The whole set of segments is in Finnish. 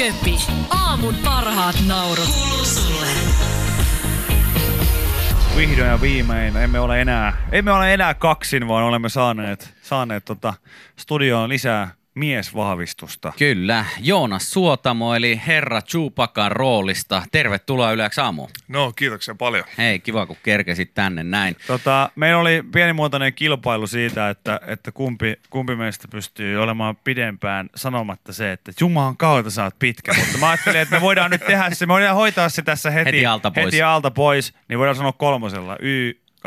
Köpi. Aamun parhaat naurut. Kuuluu sulle. Vihdoin ja viimein emme ole enää, emme ole enää kaksin, vaan olemme saaneet, saaneet tota studioon lisää miesvahvistusta. Kyllä, Joonas Suotamo eli herra Chupakan roolista. Tervetuloa Yleäksi aamu. No, kiitoksia paljon. Hei, kiva kun kerkesit tänne näin. Tota, meillä oli pienimuotoinen kilpailu siitä, että, että kumpi, kumpi meistä pystyy olemaan pidempään sanomatta se, että Jumalan kautta oot pitkä. Mutta mä ajattelin, että me voidaan nyt tehdä se, me voidaan hoitaa se tässä heti, Heti alta pois. heti alta pois niin voidaan sanoa kolmosella. Y, K,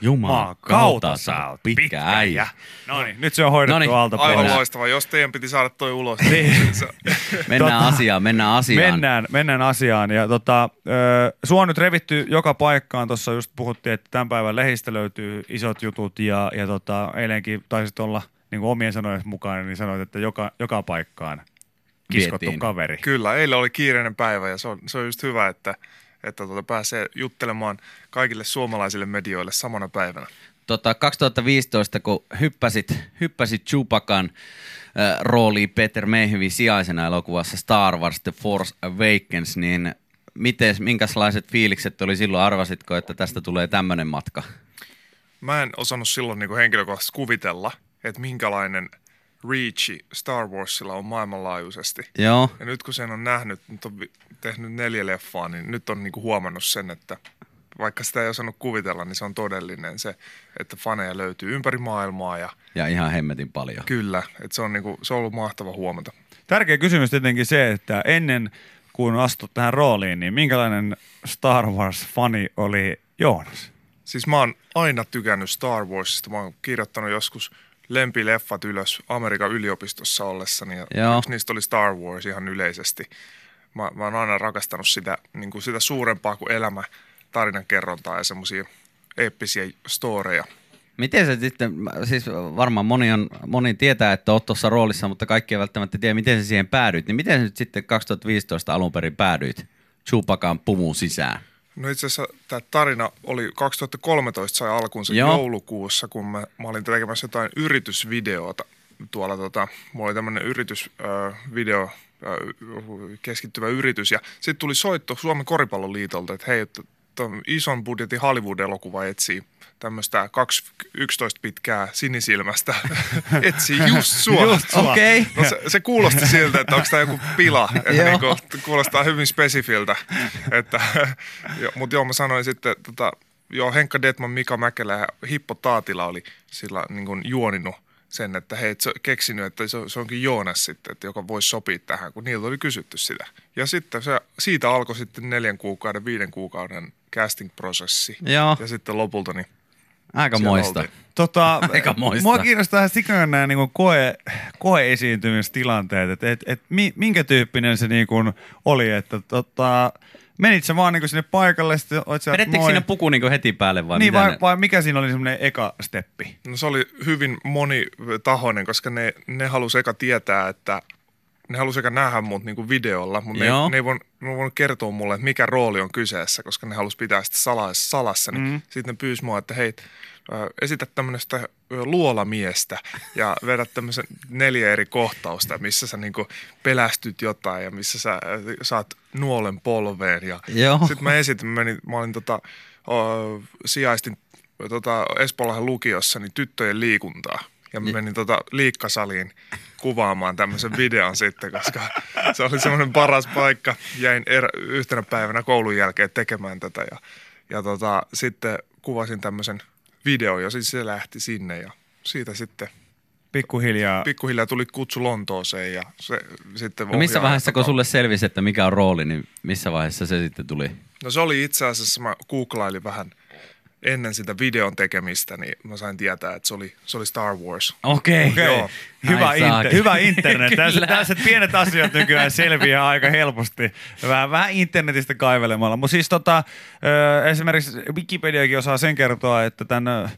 Jumalan maa, kautta sä oot pitkä äijä. No niin, nyt se on hoidettu Noniin, alta pois. Aivan Mennään. loistava. Jos teidän piti saada toi ulos, Niin. niin Mennään Tota, asiaan, mennään asiaan. Mennään, mennään asiaan. Ja tota, sua on nyt revitty joka paikkaan. Tuossa just puhuttiin, että tämän päivän lehistä löytyy isot jutut ja, ja tota, eilenkin taisit olla niin kuin omien sanojen mukaan, niin sanoit, että joka, joka paikkaan kiskottu Vietiin. kaveri. Kyllä, eilen oli kiireinen päivä ja se on, se on just hyvä, että, että tuota pääsee juttelemaan kaikille suomalaisille medioille samana päivänä. Tota, 2015, kun hyppäsit, hyppäsit Chupakan äh, rooliin Peter Mayhevin sijaisena elokuvassa Star Wars The Force Awakens, niin miten, minkälaiset fiilikset oli silloin? Arvasitko, että tästä tulee tämmöinen matka? Mä en osannut silloin niin henkilökohtaisesti kuvitella, että minkälainen reachi Star Warsilla on maailmanlaajuisesti. Joo, Ja nyt kun sen on nähnyt, nyt on tehnyt neljä leffaa, niin nyt on niinku huomannut sen, että vaikka sitä ei osannut kuvitella, niin se on todellinen se, että faneja löytyy ympäri maailmaa ja ja ihan hemmetin paljon. kyllä, että se on, niinku, se on ollut mahtava huomata. Tärkeä kysymys tietenkin se, että ennen kuin astut tähän rooliin, niin minkälainen Star Wars-fani oli Joonas? Siis mä oon aina tykännyt Star Warsista. Mä oon kirjoittanut joskus lempileffat ylös Amerikan yliopistossa ollessani. Ja Joo. yksi niistä oli Star Wars ihan yleisesti. Mä, mä oon aina rakastanut sitä, niin kuin sitä suurempaa kuin elämä, tarinankerrontaa ja semmoisia eeppisiä storeja. Miten se sitten, siis varmaan moni, on, moni tietää, että oot tuossa roolissa, mutta kaikki ei välttämättä tiedä, miten se siihen päädyit. Niin miten sä nyt sitten 2015 alun perin päädyit Chupakan pumun sisään? No itse asiassa tämä tarina oli 2013 sai alkunsa Joo. Joulukuussa, kun mä, mä olin tekemässä jotain yritysvideota. Tuolla tota, mulla oli tämmöinen yritysvideo, keskittyvä yritys. Ja sitten tuli soitto Suomen koripalloliitolta, että hei, että ton ison budjetin Hollywood-elokuva etsii tämmöistä 11 pitkää sinisilmästä, etsii just sua. Just sua. Okei. No se, se kuulosti siltä, että onko tämä joku pila, että Joo. niinku, kuulostaa hyvin spesifiltä. Että, jo, mutta joo, mä sanoin sitten, tota, joo, Henkka Detman, Mika Mäkelä ja Hippo Taatila oli sillä niin kuin juoninut sen, että hei, et se, keksinyt, että se, se onkin Joonas sitten, että joka voisi sopia tähän, kun niiltä oli kysytty sitä. Ja sitten se, siitä alkoi sitten neljän kuukauden, viiden kuukauden casting-prosessi. Joo. Ja sitten lopulta niin Aika siellä moista. oltiin. Tota, Aika moista. mua kiinnostaa ihan sikana nämä niinku koe, koeesiintymistilanteet, että et, et, mi, minkä tyyppinen se niinku oli, että tota, menit sä vaan niinku sinne paikalle, sitten oot sä, Vedettekö moi. sinne puku niin heti päälle vai niin, mitä vai, ne- vai, mikä siinä oli semmoinen eka steppi? No se oli hyvin monitahoinen, koska ne, ne halusi eka tietää, että ne halusi eka nähdä mut niinku videolla, mutta ne, Joo. ei- ne ei voinut, ne voinut kertoa mulle, että mikä rooli on kyseessä, koska ne halusi pitää sitä salassa. salassa niin Mm. Sitten ne pyysi mua, että hei, esitä tämmöistä luolamiestä ja vedä tämmöisen neljä eri kohtausta, missä sä niinku pelästyt jotain ja missä sä saat nuolen polveen. Ja sitten mä esitin, mä, menin, mä olin tota, o, sijaistin tota Espoolahan lukiossa niin tyttöjen liikuntaa. Ja mä menin tota liikkasaliin kuvaamaan tämmöisen videon sitten, koska se oli semmoinen paras paikka. Jäin erä, yhtenä päivänä koulun jälkeen tekemään tätä ja, ja tota, sitten kuvasin tämmöisen videon ja sitten se lähti sinne ja siitä sitten Pikkuhiljaa. pikkuhiljaa tuli kutsu Lontooseen ja se sitten No missä vaiheessa, kun sulle selvisi, että mikä on rooli, niin missä vaiheessa se sitten tuli? No se oli itse asiassa, mä googlailin vähän ennen sitä videon tekemistä, niin mä sain tietää, että se oli, se oli Star Wars. Okei. Okei, Joo. hyvä, inter, hyvä internet. Tässä pienet asiat nykyään selviää aika helposti. Vähän, vähän internetistä kaivelemalla. Mutta siis tota, esimerkiksi Wikipediakin osaa sen kertoa, että tämän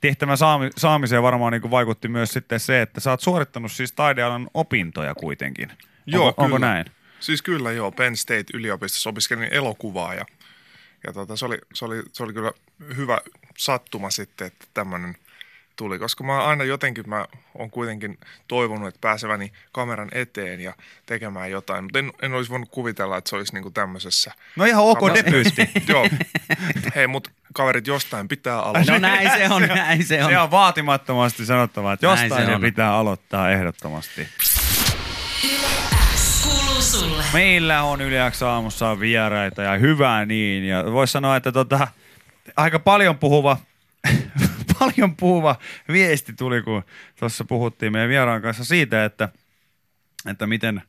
tehtävän saami, saamiseen varmaan niin vaikutti myös sitten se, että sä oot suorittanut siis taidealan opintoja kuitenkin. Joo, onko, onko kyllä. näin? Siis kyllä joo, Penn State yliopistossa opiskelin elokuvaa ja, ja tota, se, oli, se, oli, se oli kyllä hyvä sattuma sitten, että tämmöinen tuli, koska mä aina jotenkin mä on kuitenkin toivonut, että pääseväni kameran eteen ja tekemään jotain, mutta en, en olisi voinut kuvitella, että se olisi niinku tämmöisessä. No ihan ok Kamera- debyytti. Joo. Hei, mutta kaverit, jostain pitää aloittaa. No näin se on, näin se on. Se on vaatimattomasti sanottava, että Näin jostain se se on. pitää aloittaa ehdottomasti. Sulle. Meillä on Yle X aamussa vieraita ja hyvää niin. Ja voisi sanoa, että tota, aika paljon puhuva, paljon puhuva viesti tuli, kun tuossa puhuttiin meidän vieraan kanssa siitä, että, että miten,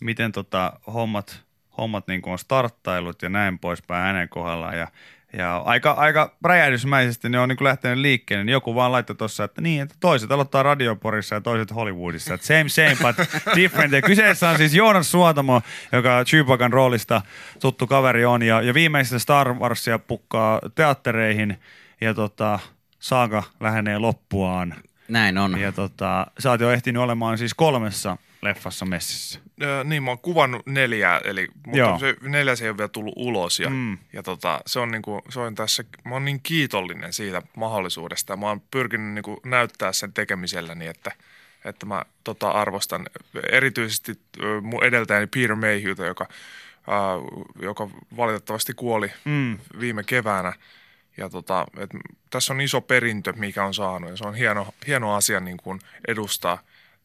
miten tota hommat, hommat niin kuin on starttailut ja näin poispäin hänen kohdallaan. Ja, ja aika, aika räjähdysmäisesti ne on niin lähtenyt liikkeelle. Niin joku vaan laittoi tuossa, että niin, että toiset aloittaa radioporissa ja toiset Hollywoodissa. Että same, same, but different. Ja kyseessä on siis Joonas Suotamo, joka Chewbacan roolista tuttu kaveri on. Ja, ja viimeistä Star Warsia pukkaa teattereihin ja tota, saaga lähenee loppuaan. Näin on. Ja tota, sä oot jo ehtinyt olemaan siis kolmessa leffassa messissä. Niin, mä oon kuvannut neljää, eli, mutta Joo. se neljäs ei ole vielä tullut ulos. Ja, Mm. ja tota, se on niinku, se on tässä, mä oon niin kiitollinen siitä mahdollisuudesta. Mä oon pyrkinyt niinku näyttää sen tekemiselläni, että, että mä tota, arvostan erityisesti mun edeltäjäni Peter Mayhewta, joka, äh, joka valitettavasti kuoli Mm. viime keväänä. Ja tota, et tässä on iso perintö, mikä on saanut ja se on hieno, hieno asia niin kuin edustaa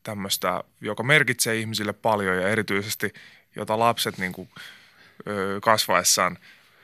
tämmöistä, joka merkitsee ihmisille paljon ja erityisesti jota lapset niin kuin, ö, kasvaessaan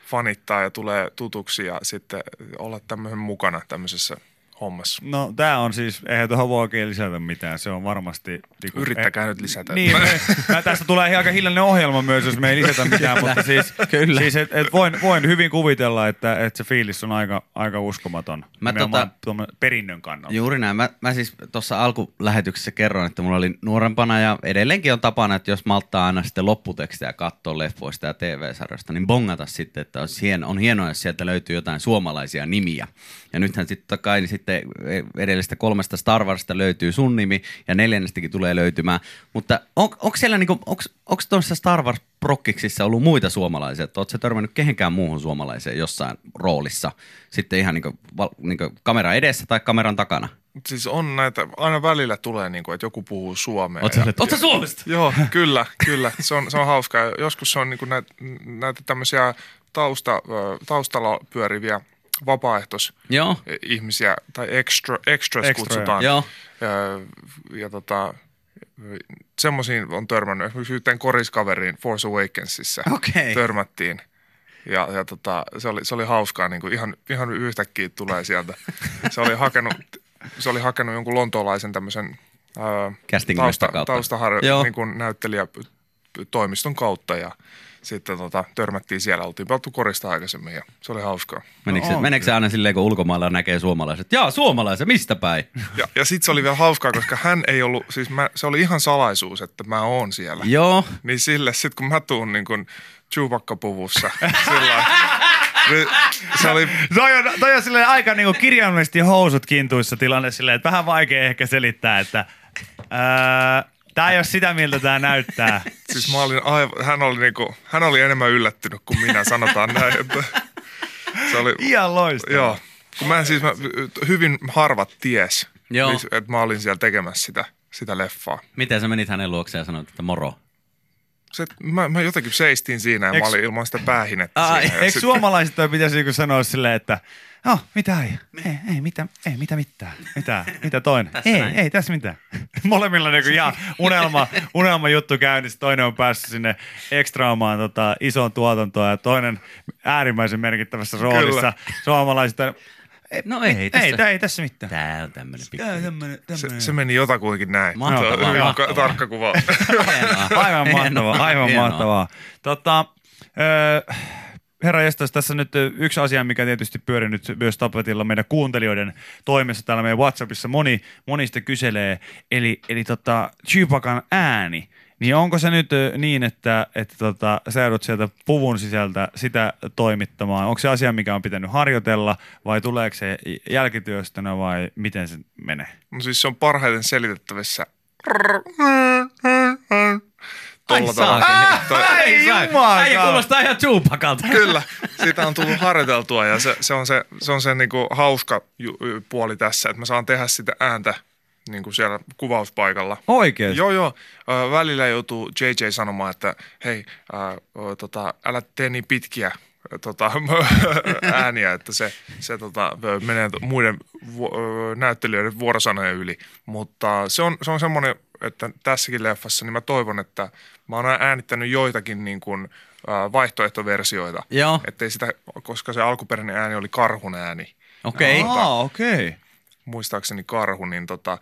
fanittaa ja tulee tutuksi ja sitten olla tämmöisen mukana tämmöisessä hommassa. No tää on siis, eihän tuohon voi oikein lisätä mitään, se on varmasti... Niinku, Yrittäkää nyt lisätä. Niin, me, mä, tästä tulee aika hiljainen ohjelma myös, jos me ei lisätä mitään, mutta siis, Kyllä. siis et, et voin, voin hyvin kuvitella, että, että se fiilis on aika, aika uskomaton. Mä tota- perinnön kannalta. Juuri näin. Mä, mä siis tuossa alkulähetyksessä kerroin, että mulla oli nuorempana ja edelleenkin on tapana, että jos malttaa aina sitten lopputekstejä katsoa leffoista ja TV-sarjoista, niin bongata sitten, että olisi hieno, on hienoa, jos sieltä löytyy jotain suomalaisia nimiä. Ja nythän sitten totta kai niin sitten edellistä kolmesta Star Warsista löytyy sun nimi ja neljännestäkin tulee löytymään. Mutta on, onko siellä niinku, onko tuossa Star Wars prokkiksissa ollut muita suomalaisia? Oletko törmännyt kehenkään muuhun suomalaiseen jossain roolissa? Sitten ihan niinku, val, niinku kamera edessä tai kameran takana? Siis on näitä, aina välillä tulee, niin kuin, että joku puhuu suomea. Oletko ja- sä Suomesta? Joo, kyllä, kyllä. Se on, se on hauskaa. Joskus se on niin näitä, näitä tämmöisiä tausta, taustalla pyöriviä vapaaehtoisihmisiä Joo. tai extra, extras Extra, kutsutaan. Joo. Ja, ja tota, semmoisiin on törmännyt. Esimerkiksi yhteen koriskaveriin Force Awakensissa Okei. törmättiin. Ja, ja tota, se, oli, se oli hauskaa, niin kuin ihan, ihan yhtäkkiä tulee sieltä. Se oli hakenut, se oli hakenut jonkun lontoolaisen tämmöisen ää, Casting-mestan kautta. taustahar, Joo. niin kuin näyttelijä toimiston kautta ja sitten tota, törmättiin siellä, oltiin pelattu korista aikaisemmin ja se oli hauskaa. Menikö, No se, aina silleen, kun ulkomailla näkee suomalaiset? Jaa, suomalaiset, mistä päin? Ja, ja sitten se oli vielä hauskaa, koska hän ei ollut, siis mä, se oli ihan salaisuus, että mä oon siellä. Joo. Niin sille, sit kun mä tuun niin kuin Chewbacca-puvussa, sillä niin se oli, Toi on, toi on silleen aika niinku kirjaimellisesti housut kintuissa tilanne silleen, että vähän vaikea ehkä selittää, että ää, tää ei ole sitä, miltä tää näyttää. siis mä olin aivan, hän oli, niin kuin, hän oli enemmän yllättynyt kuin minä, sanotaan näin. Että se oli, Ihan loistavaa. joo. Kun mä siis, mä, hyvin harvat ties, Joo. että mä olin siellä tekemässä sitä, sitä leffaa. Miten sä menit hänen luokseen ja sanoit, että moro? Se, mä, mä jotenkin seistin siinä ja Eiks- mä olin ilman sitä päähinettä Ai, siinä. Eikö sit- suomalaiset toi pitäisi niinku sanoa silleen, että no, mitä ei, ei, ei, mitä, ei, mitä mitään, mitä, mitä toinen, Tässä ei, näin. ei, tässä mitään. Molemmilla niinku ihan unelma, unelma juttu käynnissä, toinen on päässyt sinne ekstraamaan tota, isoon tuotantoon ja toinen äärimmäisen merkittävässä roolissa suomalaiset. Ei, No ei, ei, tässä- ei, ei tässä mitään. Tää on tämmönen pikku. Tää on tämmönen, se, tämmönen. se meni jotakuinkin näin. Mahtavaa, Se on hyvin mahtavaa. tarkka kuva. Hienoa. Aivan Hienoa, mahtavaa, aivan hienoa. mahtavaa. Tota, herra Jestas, tässä nyt yksi asia, mikä tietysti pyörii nyt myös tapetilla meidän kuuntelijoiden toimessa täällä meidän WhatsAppissa. Moni, moni sitä kyselee, eli, eli tota, Chewbacan ääni. Niin onko se nyt niin, että, että tota, sä joudut sieltä puvun sisältä sitä toimittamaan? Onko se asia, mikä on pitänyt harjoitella vai tuleeko se jälkityöstönä vai miten se menee? No siis se on parhaiten selitettävissä tolla. Toi- Ai saa. jumakauta. Äijä kuulostaa ihan Tupakalta. Kyllä, siitä on tullut harjoiteltua ja se, se on se, se, on se niinku hauska ju, puoli tässä, että mä saan tehdä sitä ääntä niinku siellä kuvauspaikalla. Oikeesti? Joo, joo. Ö, Välillä joutuu JJ sanomaan, että hei, ö, tota, älä tee niin pitkiä tota, ääniä, että se, se tota, menee muiden vu- näyttelijöiden vuorosanojen yli. Mutta se on, se on semmoinen, että tässäkin leffassa niin mä toivon, että mä oon äänittänyt joitakin niin kuin, vaihtoehtoversioita. Joo. Ettei sitä, koska se alkuperäinen ääni oli karhun ääni Okei. Okay. Aa, okei. Okay. Muistaakseni karhu, niin tota, äh,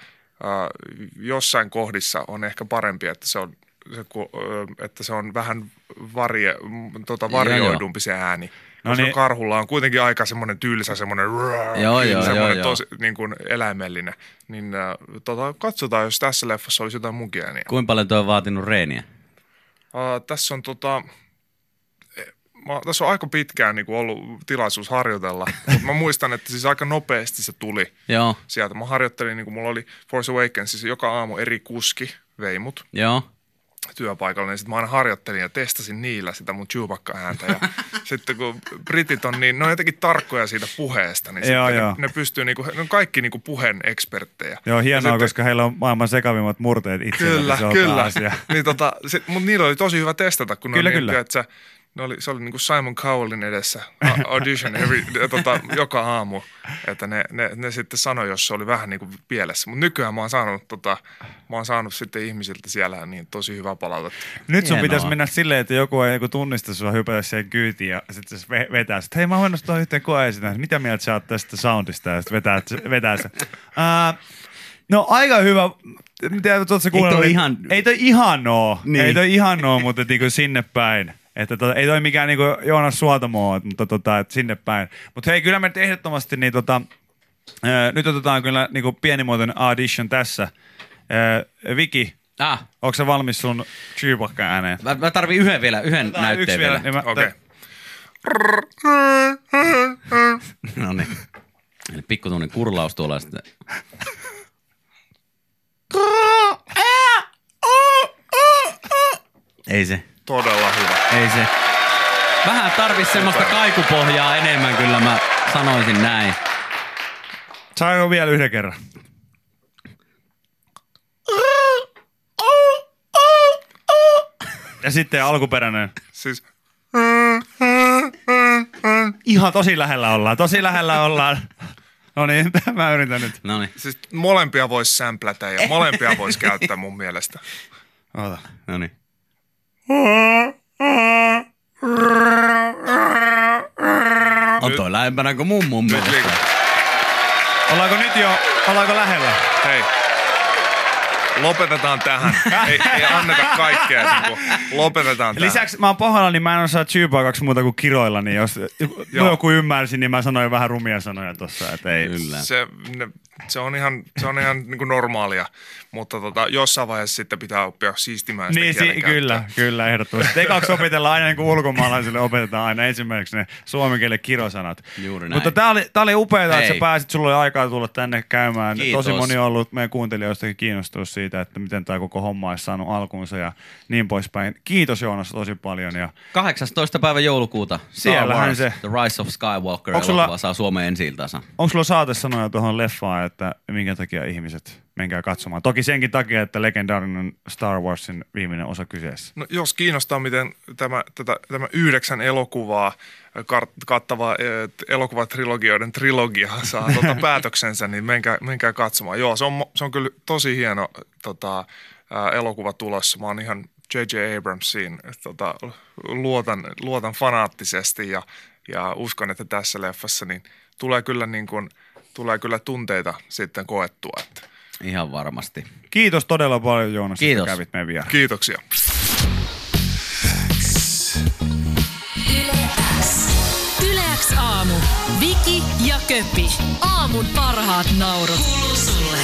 jossain kohdissa on ehkä parempi, että se on, se, ku- että se on vähän varie, m, tota, varioidumpi se ääni. No niin. niin. karhulla on kuitenkin aika semmoinen tylsä, semmoinen, Joo, joo, semmoinen joo, tosi niin kuin eläimellinen. Niin äh, tota, katsotaan, jos tässä leffassa olisi jotain munkin ääniä. Kuinka paljon tuo on vaatinut reeniä? Uh, tässä on tota, mä, tässä on aika pitkään niin kuin ollut tilaisuus harjoitella, mutta mä muistan, että siis aika nopeasti se tuli Joo, sieltä. Mä harjoittelin, niin kuin mulla oli Force Awakensissa joka aamu eri kuski vei mut joo. työpaikalle, niin sitten mä aina harjoittelin ja testasin niillä sitä mun Chewbacca-ääntä. Ja sitten kun britit on niin, ne on jotenkin tarkkoja siitä puheesta, niin Joo, sitten joo. ne, ne pystyy, niinku, ne on kaikki niinku puheen eksperttejä. Joo, hienoa, Ja sitten- koska heillä on maailman sekavimmat murteet itsellä. Kyllä, se on kyllä. Asia. Niin tota, mutta niillä oli tosi hyvä testata, kun Kyllä, ne oli, kyllä. niin, että sä, ne oli, se oli niin kuin Simon Cowellin edessä audition every, tota, joka aamu, että ne, ne, ne, sitten sanoi, jos se oli vähän niin kuin pielessä. Mutta nykyään mä oon saanut, tota, mä oon saanut sitten ihmisiltä siellä niin tosi hyvää palautetta. Nyt sun Hienoa. pitäisi mennä silleen, että joku ei joku tunnista sua hypätä siihen kyytiin ja sitten se ve- vetää sit, hei mä oon tuohon yhteen koeesitään, mitä mieltä sä oot tästä soundista ja sitten vetää, vetää se. Uh, no aika hyvä, mitä tuot sä kuunnellut? toi ihan- Ei toi ihan oo, Niin. ei toi ihan oo, mutta niinku sinne päin. Että tota, ei toi mikään niinku Joonas Suotamoo, mutta tota, et sinne päin. Mutta hei, kyllä me nyt ehdottomasti niin tota, ää, nyt otetaan kyllä niinku pienimuotoinen audition tässä. Ää, Viki, Ah, onko se valmis sun Chewbacca ääneen? mä, mä tarvin yhden vielä, yhden Otetaan näytteen yksi vielä. Niin mä, Okei. Okay. no niin. Eli pikkutunnin kurlaus tuolla sitten. Ei se, Todella hyvä. ei se. Vähän tarvis semmoista kaikupohjaa enemmän kyllä mä sanoisin näin. Saanko vielä yhden kerran? Ja sitten alkuperäinen. Siis Ihan tosi lähellä ollaan, tosi lähellä ollaan. No niin, mä yritän nyt. No niin, Siis molempia voisi sämplätä ja molempia voisi käyttää mun mielestä. Oota. no niin. On toi lähempänä kuin mun mun Nyt mielestä. Ollaanko nyt jo, ollaanko lähellä? Hei, lopetetaan tähän. Ei, ei anneta kaikkea. Niin lopetetaan tähän. Lisäksi mä oon pohjalla, niin mä en osaa Chewbaccaksi muuta kuin kiroilla, niin jos joku ymmärsi, niin mä sanoin vähän rumia sanoja tossa, että ei. Kyllä. Se, ne, se on ihan, se on ihan niin kuin normaalia, mutta tota, jossain vaiheessa sitten pitää oppia siistimään sitä Niin, si- kyllä, kyllä, ehdottomasti. Ekaksi opetellaan aina niin kuin ulkomaalaisille opetetaan aina ensimmäiseksi ne suomen kielen kirosanat. Juuri näin. Mutta tää oli, tää oli upeaa, että sä pääsit, sulla oli aikaa tulla tänne käymään. Kiitos. Tosi moni on ollut meidän kuuntelijoistakin kiinnostunut siitä, että miten tämä koko homma olisi saanut alkuunsa ja niin poispäin. Kiitos Joonas tosi paljon. Ja 18. päivä joulukuuta. Siellähän se. The Rise of Skywalker Onks sulla- saa Suomeen ensi iltansa. onko sulla saatesanoja tuohon leffaan, että minkä takia ihmiset menkää katsomaan? Toki senkin takia, että legendaarinen Star Warsin viimeinen osa kyseessä. No, jos kiinnostaa, miten tämä, tätä, tämä yhdeksän elokuvaa kattava eh, elokuvatrilogioiden trilogia saa tota, päätöksensä, niin menkää, menkää katsomaan. Joo, se on, se on kyllä tosi hieno tota, ää, elokuva tulossa. Mä oon ihan J.J. Abramsiin tota, luotan, luotan fanaattisesti ja, ja uskon, että tässä leffassa niin tulee kyllä, niin kuin, tulee kyllä tunteita sitten koettua. Että. Ihan varmasti. Kiitos todella paljon Joonas, Kiitos. että kävit meidän vieraan. Kiitoksia. Yleäks aamu. Viki ja Köpi. Aamun parhaat naurut. Kuuluu sulle.